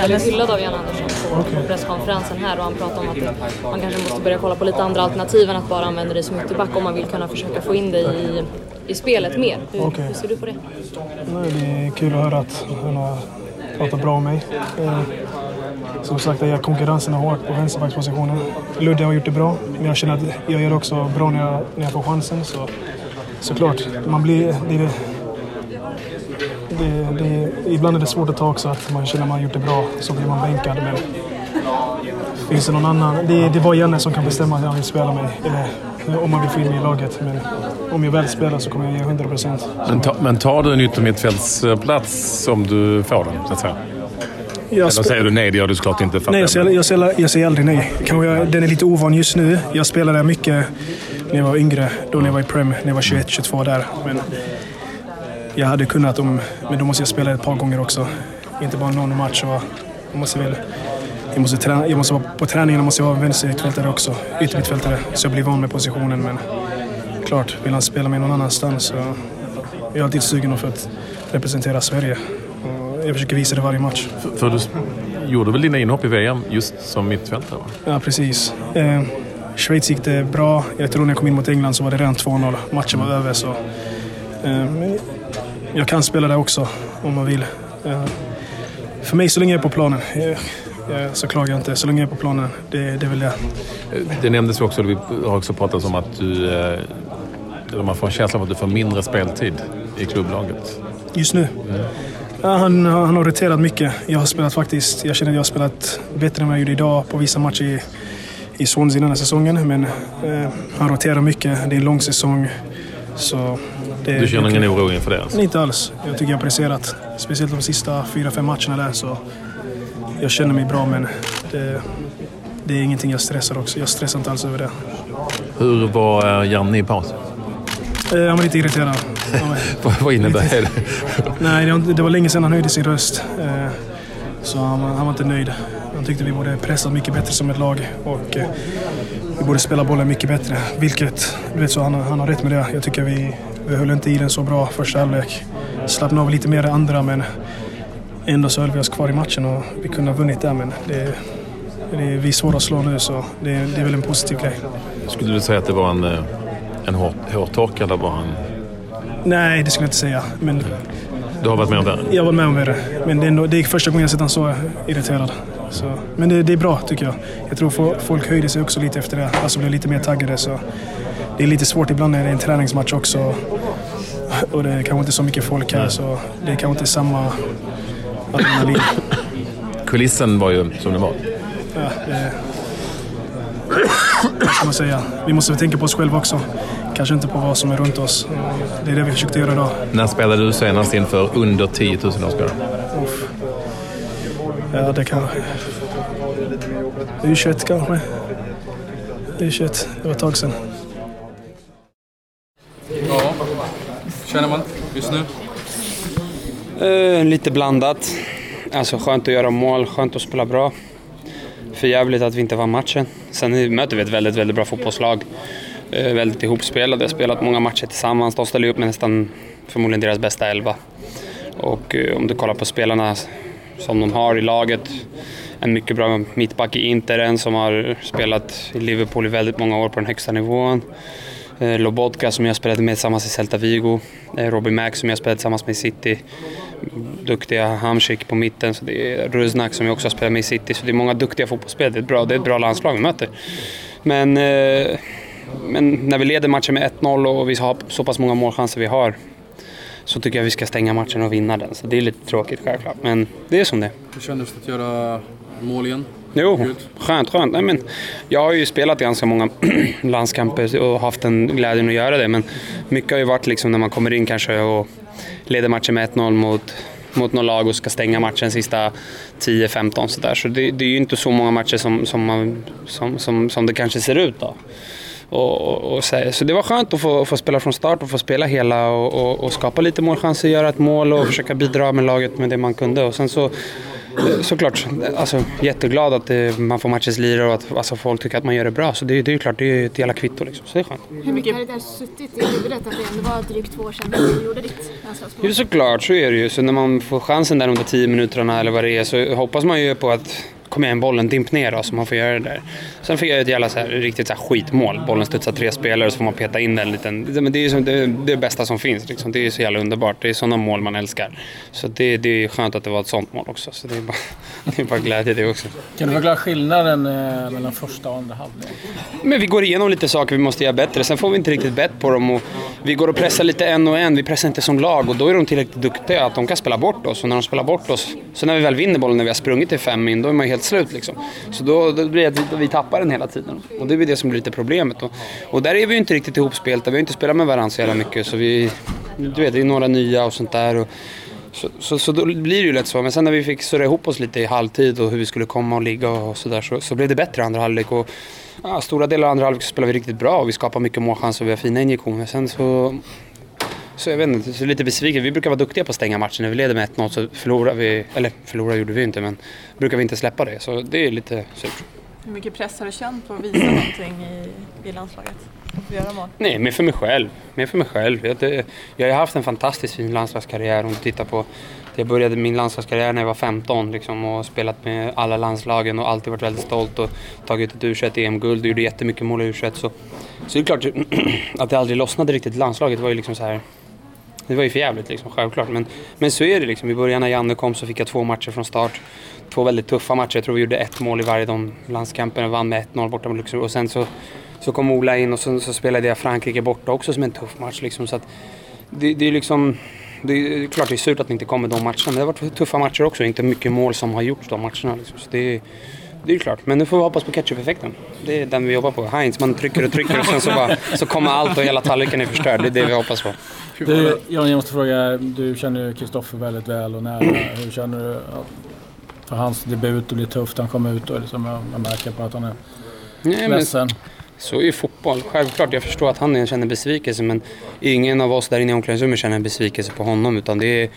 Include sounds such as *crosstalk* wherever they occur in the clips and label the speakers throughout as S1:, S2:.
S1: väldigt hyllad av Jan Andersson på, på presskonferensen här och han pratade om att man kanske måste börja kolla på lite andra alternativ än att bara använda dig som ytterback om man vill kunna försöka få in dig i, i spelet mer. Hur,
S2: Okej.
S1: hur ser du på det?
S2: Det är kul att höra att han har pratat bra om mig. Eh, Som sagt, jag konkurrensen är hårt på vänsterbackspositionen. Ludde har gjort det bra, men jag känner att jag gör det också bra när jag, när jag får chansen. Så, såklart, man blir... Det, det, det, ibland är det svårt att ta också, att man känner att man har gjort det bra, så blir man bänkad. Men finns det någon annan? Det, det är bara Janne som kan bestämma att han vill spela mig, eller om man vill få in mig i laget. Men om jag väl spelar så kommer jag ge 100 procent.
S3: Men, ta, men tar du en yttermittfältsplats om du får den, så att säga? Eller säger du nej, det gör du såklart inte.
S2: Nej, jag säger, jag, säger, jag säger aldrig nej. Jag, den är lite ovan just nu. Jag spelade mycket när jag var yngre, då när jag var i Prem, när jag var 21, 22 där. Men jag hade kunnat, om, men då måste jag spela ett par gånger också. Inte bara någon match. Och jag måste väl, jag, måste träna, jag måste vara på träningen, måste jag vara vänstermittfältare också. Yttermittfältare, så jag blir van med positionen. Men klart, vill han spela mig någon annanstans så jag är alltid sugen för att representera Sverige. Och jag försöker visa det varje match.
S3: För, för du gjorde väl dina inhopp i VM just som mittfältare? va?
S2: Ja, precis. Eh, Schweiz gick det bra. Jag tror när jag kom in mot England så var det redan 2-0. Matchen var över. Så, eh, jag kan spela där också om man vill. För mig, så länge jag är på planen, så klagar jag inte. Så länge jag är på planen, det, det är väl det.
S3: Det nämndes ju också, vi har också pratat om att du... eh, Eller man får en känsla av att du får mindre speltid i klubblaget.
S2: Just nu? Ja, han, han har roterat mycket. Jag har spelat faktiskt, jag känner att jag har spelat bättre än vad jag gjorde idag på vissa matcher i, i Swansea den här säsongen. Men eh, han roterar mycket. Det är en lång säsong. Så det,
S3: Du känner ingen oro inför det? Alltså.
S2: Inte alls. Jag tycker jag har presterat. Speciellt de sista fyra, fem matcherna där. Så jag känner mig bra, men det, det är ingenting jag stressar också. Jag stressar inte alls över det.
S3: Hur var eh, Janne i pausen?
S2: Eh, Han var lite irriterad. *laughs*
S3: Vad innebär det? *laughs*
S2: Nej, det var- länge sedan han höjde sin röst. Eh, Så han, var- inte nöjd. Han tyckte vi borde pressa mycket bättre som ett lag och vi borde spela bollen mycket bättre. Vilket, du vet så, han, har- han har rätt med det. Jag tycker vi, vi höll inte i den så bra första halvlek. Slappnade av lite mer i andra men ändå så höll vi oss kvar i matchen och vi kunde ha vunnit där men det, det vi är svåra att slå nu så det, det är väl en positiv grej.
S3: Skulle du säga att det var en, eh, en hår, hårtork eller var han...
S2: Nej, det skulle jag inte säga. Men
S3: Du har varit med om det?
S2: Jag var med om det. Men det är, ändå, det är första gången jag sett honom så irriterad. Så, men det, det är bra tycker jag. Jag tror fo- folk höjde sig också lite efter det. Alltså blev lite mer taggade. Så det är lite svårt ibland när det är en träningsmatch också. Och det är kanske inte så mycket folk här så det är kanske inte samma adrenalin. *laughs*
S3: Kulissen var ju som den var.
S2: Ja, det, vad ska man säga? Vi måste tänka på oss själva också. Kanske inte på vad som är runt oss. Det är det vi försökte göra idag.
S3: När spelade du senast inför under 10 000 åskådare?
S2: Ja, det kanske... U21 kanske. U21. Det var ett tag sedan.
S4: Ja, känner man just nu?
S5: Eh, lite blandat. Alltså skönt att göra mål, skönt att spela bra. För jävligt att vi inte vann matchen. Sen möter vi ett väldigt, väldigt bra fotbollslag. Eh, väldigt ihopspelade, spelat många matcher tillsammans. De ställer upp med nästan förmodligen deras bästa elva. Och eh, om du kollar på spelarna som de har i laget. En mycket bra mittback i Inter, en som har spelat i Liverpool i väldigt många år på den högsta nivån. Eh, Lobotka som jag spelade med tillsammans i Celta Vigo. Eh, Robbie Mack som jag spelade tillsammans med i City. Duktiga Hamsik på mitten. Så det är Ruznak som jag också har spelat med i City. Så det är många duktiga fotbollsspelare. Det är ett bra, det är ett bra landslag vi möter. Men, eh, men när vi leder matchen med 1-0 och vi har så pass många målchanser vi har så tycker jag vi ska stänga matchen och vinna den. Så det är lite tråkigt självklart. Men det är som det är.
S4: Hur kändes det att göra mål igen?
S5: Jo, skönt, skönt. Nej, men jag har ju spelat ganska många *clears throat* landskamper och haft den glädjen att göra det. Men mycket har ju varit liksom när man kommer in kanske och leder matchen med 1-0 mot, mot något lag och ska stänga matchen sista 10-15 sådär. Så det, det är ju inte så många matcher som, som, man, som, som, som det kanske ser ut då. Och, och, och så, så det var skönt att få, få spela från start och få spela hela och, och, skapa lite målchanser, göra ett mål och försöka bidra med laget med det man kunde. Och sen så Eh, Såklart, alltså, jätteglad att eh, man får matchens lirare och att alltså, folk tycker att man gör det bra. Så det, det är ju klart, det är ju ett jävla kvitto liksom. Så det är skönt.
S6: Hur mycket har det där suttit i huvudet att det ändå var drygt två år sedan du gjorde ditt landslagsmål?
S5: Jo såklart, så är det ju. Så när man får chansen där under 10 minuterna eller vad det är så hoppas man ju på att kom igen bollen, dimp ner då så man får göra det där. Sen fick jag ett jävla så här, riktigt så här skitmål. Bollen studsar tre spelare så får man peta in den en liten. Det- Men det är ju som, det, det är det bästa som finns liksom. Det är ju så jävla underbart. Det är sådana mål man älskar. Så det, det är skönt att det var ett sånt mål också. Så det är bara, *laughs* det är bara glädje det också.
S7: Kan du förklara skillnaden eh, mellan första och andra halvlek?
S5: Men vi går igenom lite saker vi måste göra bättre. Sen får vi inte riktigt bett på dem. Och vi går och pressar lite en och en. Vi pressar inte som lag och då är de tillräckligt duktiga att de kan spela bort oss. Och när de spelar bort oss, så när vi väl vinner bollen när vi har sprungit till fem in, då är man ju helt slut liksom. Så då, då blir det att vi, vi tappar den hela tiden. Och det är väl det som blir lite problemet. Och, och där är vi ju inte riktigt ihopspelta. Vi har inte spelat med varandra så jävla mycket. Så vi, du vet, det är några nya och sånt där. Och, så, så, så då blir det ju lätt så. Men sen när vi fick surra ihop oss lite i halvtid och hur vi skulle komma och ligga och sådär så, så blev det bättre i andra halvlek. Och, ja, stora delar av andra halvlek så spelade vi riktigt bra och vi skapade mycket målchanser och vi har fina injektioner. Sen så, så jag vet inte, så lite besviken. Vi brukar vara duktiga på att stänga matchen. När vi leder med 1-0 så förlorar vi, eller förlorar gjorde vi inte men brukar vi inte släppa det. Så det är lite surt.
S8: Hur mycket press har du känt på att visa någonting i, i landslaget? Att göra mål?
S5: Nej, mer för mig själv. Mer för mig själv. Jag, det, jag har haft en fantastiskt fin landslagskarriär om du tittar på jag började min landslagskarriär när jag var 15 liksom, och spelat med alla landslagen och alltid varit väldigt stolt och tagit ett U21 EM-guld och gjorde jättemycket mål i U21. Så, så det är klart *clears throat* att det aldrig lossnade riktigt i landslaget. Det var ju liksom så här det var ju för jävligt liksom, självklart. Men, men så är det liksom. I början när Janne kom så fick jag två matcher från start. Två väldigt tuffa matcher. Jag tror vi gjorde ett mål i varje de landskamperna. Vann med 1-0 borta mot Luxemburg. Och sen så, så kom Ola in och så, så spelade jag Frankrike borta också som en tuff match. Liksom. Så att det, det är liksom... Det är klart det är surt att det inte kommer de matcherna. Men det har varit tuffa matcher också. Inte mycket mål som har gjorts de matcherna. Liksom. Så det är, det är klart. Men nu får vi hoppas på ketchup-effekten. Det är den vi jobbar på. Heinz, man trycker och trycker och sen så, bara, så kommer allt och hela tallriken är förstörd. Det är det vi hoppas på.
S7: Du, Jan, jag måste fråga, du känner ju Kristoffer väldigt väl och nära. Hur känner du för hans debut, det blir tufft, han kommer ut och liksom, man märker på att han är
S5: Nej, men
S7: ledsen
S5: så är ju fotboll. Självklart, jag förstår att han känner besvikelse men ingen av oss där inne i omklädningsrummet känner besvikelse på honom utan det är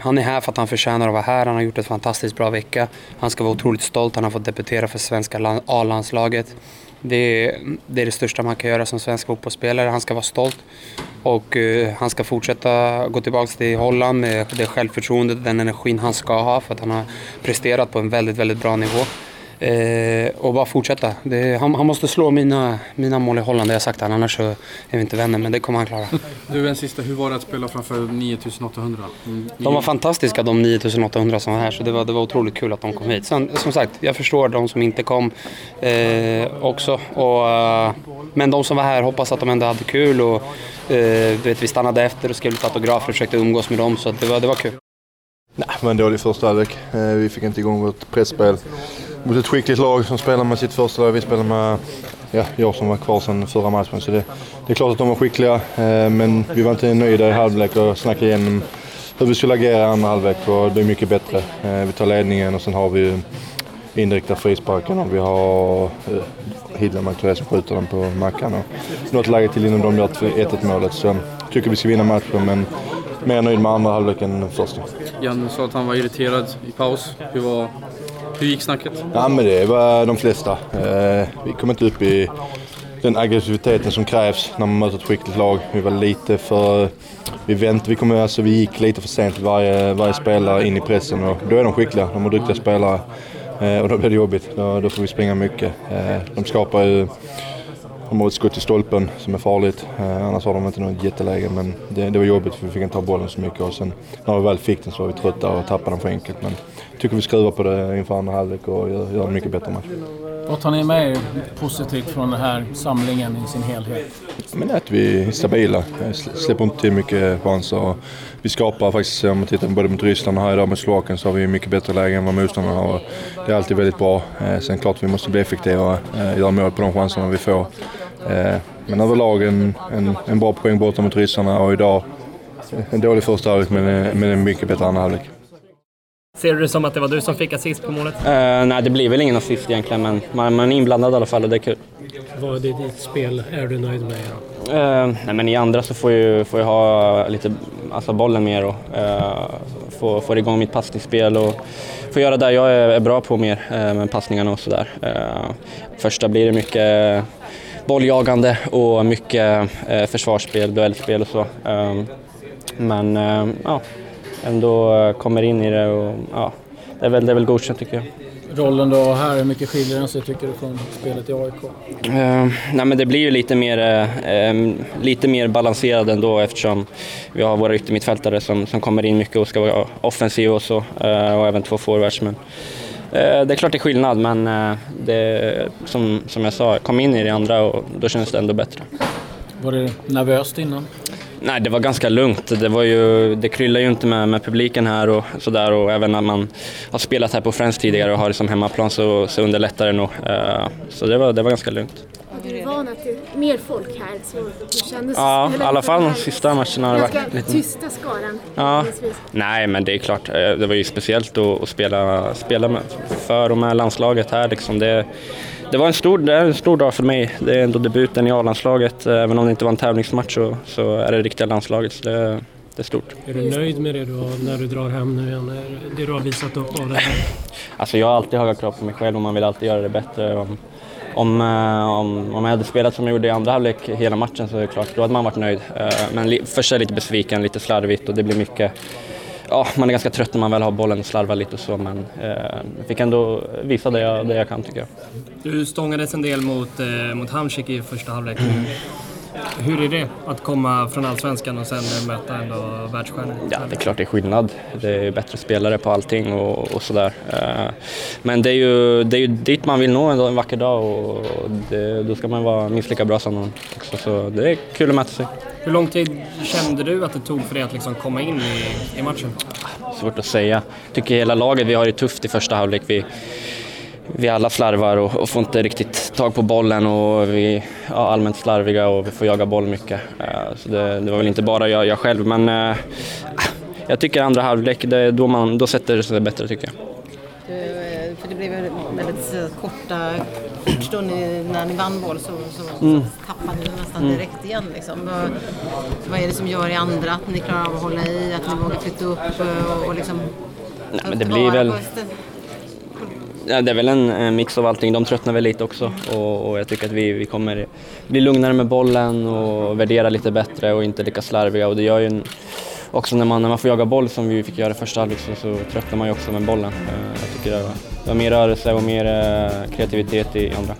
S5: han är här för att han förtjänar att vara här. Han har gjort ett fantastiskt bra vecka. Han ska vara otroligt stolt. Han har fått debutera för svenska A-landslaget. Det är, det är det största man kan göra som svensk fotbollsspelare. Han ska vara stolt. Och eh, han ska fortsätta gå tillbaka till Holland med det självförtroendet, den energin han ska ha för att han har presterat på en väldigt, väldigt bra nivå. Eh, och bara fortsätta. Det, han, han måste slå mina, mina mål i Holland, det har jag sagt till honom. Annars så är vi inte vänner, men det kommer han klara.
S4: Du, en sista. Hur var det att spela framför 9800? Mm,
S5: De var fantastiska de 9800 som var här så det var, det var otroligt kul att de kom hit. Sen, som sagt, jag förstår de som inte kom eh, också. Och, eh, men de som var här hoppas att de ändå hade kul och eh, vet, vi stannade efter och skrev lite autografer och försökte umgås med dem så det, var, det var kul.
S9: Nej, det var en dålig första halvlek. Eh, Vi fick inte igång vårt pressspel mot ett skickligt lag som spelar med sitt första lag. Vi spelar med ja, jag som var kvar sedan förra matchen. Så det, det är klart att de var skickliga, eh, men vi var inte nöjda i halvlek och snackade igenom hur vi skulle agera i andra halvlek och det är mycket bättre. Eh, Vi tar ledningen och sen har vi indirekta frisparken och vi har eh, Hildemark och som skjuter den på Mackan. Och något läge till innan de gör 1-1 målet. Så jag tycker vi ska vinna matchen men mer nöjd med andra halvleken än första.
S4: Janne sa att han var irriterad i paus. Hur, var, hur gick snacket?
S9: Ja men det var de flesta. Eh, vi kom inte upp i den aggressiviteten som krävs när man möter ett skickligt lag. Vi var lite för... Vi väntade, vi, kom, alltså, vi gick lite för sent varje, varje spelare in i pressen och då är de skickliga. De har duktiga spelare eh, och då blir det jobbigt. Då, då får vi springa mycket. Eh, de skapar ju... De har ett skott i stolpen som är farligt. Eh, annars har de inte något jätteläge men det, det var jobbigt för vi fick inte ta bollen så mycket och sen när vi väl fick den så var vi trötta och tappade den för enkelt. Men tycker vi skruvar på det inför andra halvlek och gör, gör en mycket bättre match.
S7: Vad tar ni med er positivt från den här samlingen i sin helhet?
S9: Men att vi är stabila. Sl- Släpper inte till mycket chanser. Vi skapar faktiskt, om man tittar både mot Ryssland och här idag med Slovakien så har vi mycket bättre läge än vad motståndarna har. Det är alltid väldigt bra. Eh, Sen klart vi måste bli effektivare, eh, göra mål på de chanserna vi får. Eh, Men överlag en, en, en bra poäng borta mot ryssarna och idag en dålig första halvlek men, men en mycket bättre andra halvlek.
S10: Ser du det som att det var du som fick assist på målet?
S11: Eh, nej, det blir väl ingen assist egentligen, men man, man är inblandad i alla fall och det är kul.
S10: Vad i ditt spel är du nöjd med? Då?
S11: Eh, nej, men i andra så får jag, får jag ha lite alltså bollen mer och eh, få, få igång mitt passningsspel och få göra det jag är, är bra på mer eh, med passningarna och sådär. Eh, första blir det mycket bolljagande och mycket eh, försvarsspel, duellspel och så. Eh, men eh, ja, ändå kommer in i det och ja, det är väl, det är väl godkänt tycker jag.
S7: Rollen då här, hur mycket skiljer den sig tycker du från spelet i AIK?
S11: Uh, nej men det blir ju lite mer, uh, lite mer balanserad ändå eftersom vi har våra yttermittfältare som, som kommer in mycket och ska vara offensiva och så uh, och även två forwards. Men, det är klart det är skillnad men det, som, som jag sa, kom in i det andra och då känns det ändå bättre.
S7: Var det nervöst innan?
S11: Nej, det var ganska lugnt. Det, var ju, det kryllar ju inte med, med publiken här och sådär och även när man har spelat här på Friends tidigare och har det som hemmaplan så, så underlättar det nog. Uh, så det var, det var ganska lugnt.
S6: Du van att mer folk här så kändes
S11: Ja, i alla fall de sista matcherna har det varit
S6: lite... tysta skaran.
S11: Ja. Nej, men det är klart. Eh, det var ju speciellt att, spela, spela med, för och med landslaget här liksom. Det, det var en stor, det är en stor dag för mig. Det är ändå debuten i A-landslaget. Även om det inte var en tävlingsmatch så, så är det riktiga landslaget. Så det, det är stort.
S10: Är du nöjd med det du har, när du drar hem nu igen? Det du har visat upp av det här?
S11: Alltså jag har alltid höga krav på mig själv och man vill alltid göra det bättre. Om, om, eh, om, om jag hade spelat som jag gjorde i andra halvlek hela matchen så är det klart, då hade man varit nöjd. Eh, men först är jag lite besviken, lite slarvigt och det blir mycket ja, man är ganska trött när man väl har bollen och slarvar lite och så men eh, fick ändå visa det jag, det jag kan tycker jag.
S10: Du stångades en del mot, eh, mot Hamsik i första halvlek. Hur är det att komma från Allsvenskan och sen möta ändå världsstjärnor?
S11: Ja, det är klart det är skillnad. Det är bättre spelare på allting och, och sådär. Eh, men det är, ju, det är ju dit man vill nå en, vacker dag och det, då ska man vara minst lika bra som någon också. Så det är kul att mäta sig.
S10: Hur lång tid kände du att det tog för dig att liksom komma in i, i matchen?
S11: Svårt att säga. Jag tycker hela laget, vi har det tufft i första halvlek. Vi, vi alla slarvar och, och, får inte riktigt tag på bollen och vi är ja, allmänt slarviga och vi får jaga boll mycket. Uh, så det, det, var väl inte bara jag, jag själv men uh, jag tycker andra halvlek, det, då, man, då sätter det sig bättre tycker jag.
S12: Du, för det blev väldigt korta kort då ni, när ni vann boll så, så, mm. så tappade ni nästan mm. direkt igen. Liksom. Vad, vad är det som gör i andra att ni klarar av att hålla i, att ni vågar flytta upp och, och liksom
S11: Nej, men det blir väl... Ja, det är väl en mix av allting. De tröttnar väl lite också och, och jag tycker att vi, vi kommer bli lugnare med bollen och värdera lite bättre och inte lika slarviga och det gör ju en, också när man, när man får jaga boll som vi fick göra i första halvlek så, så tröttnar man ju också med bollen. Eh, jag tycker det var, det var mer rörelse och mer eh, kreativitet i andra.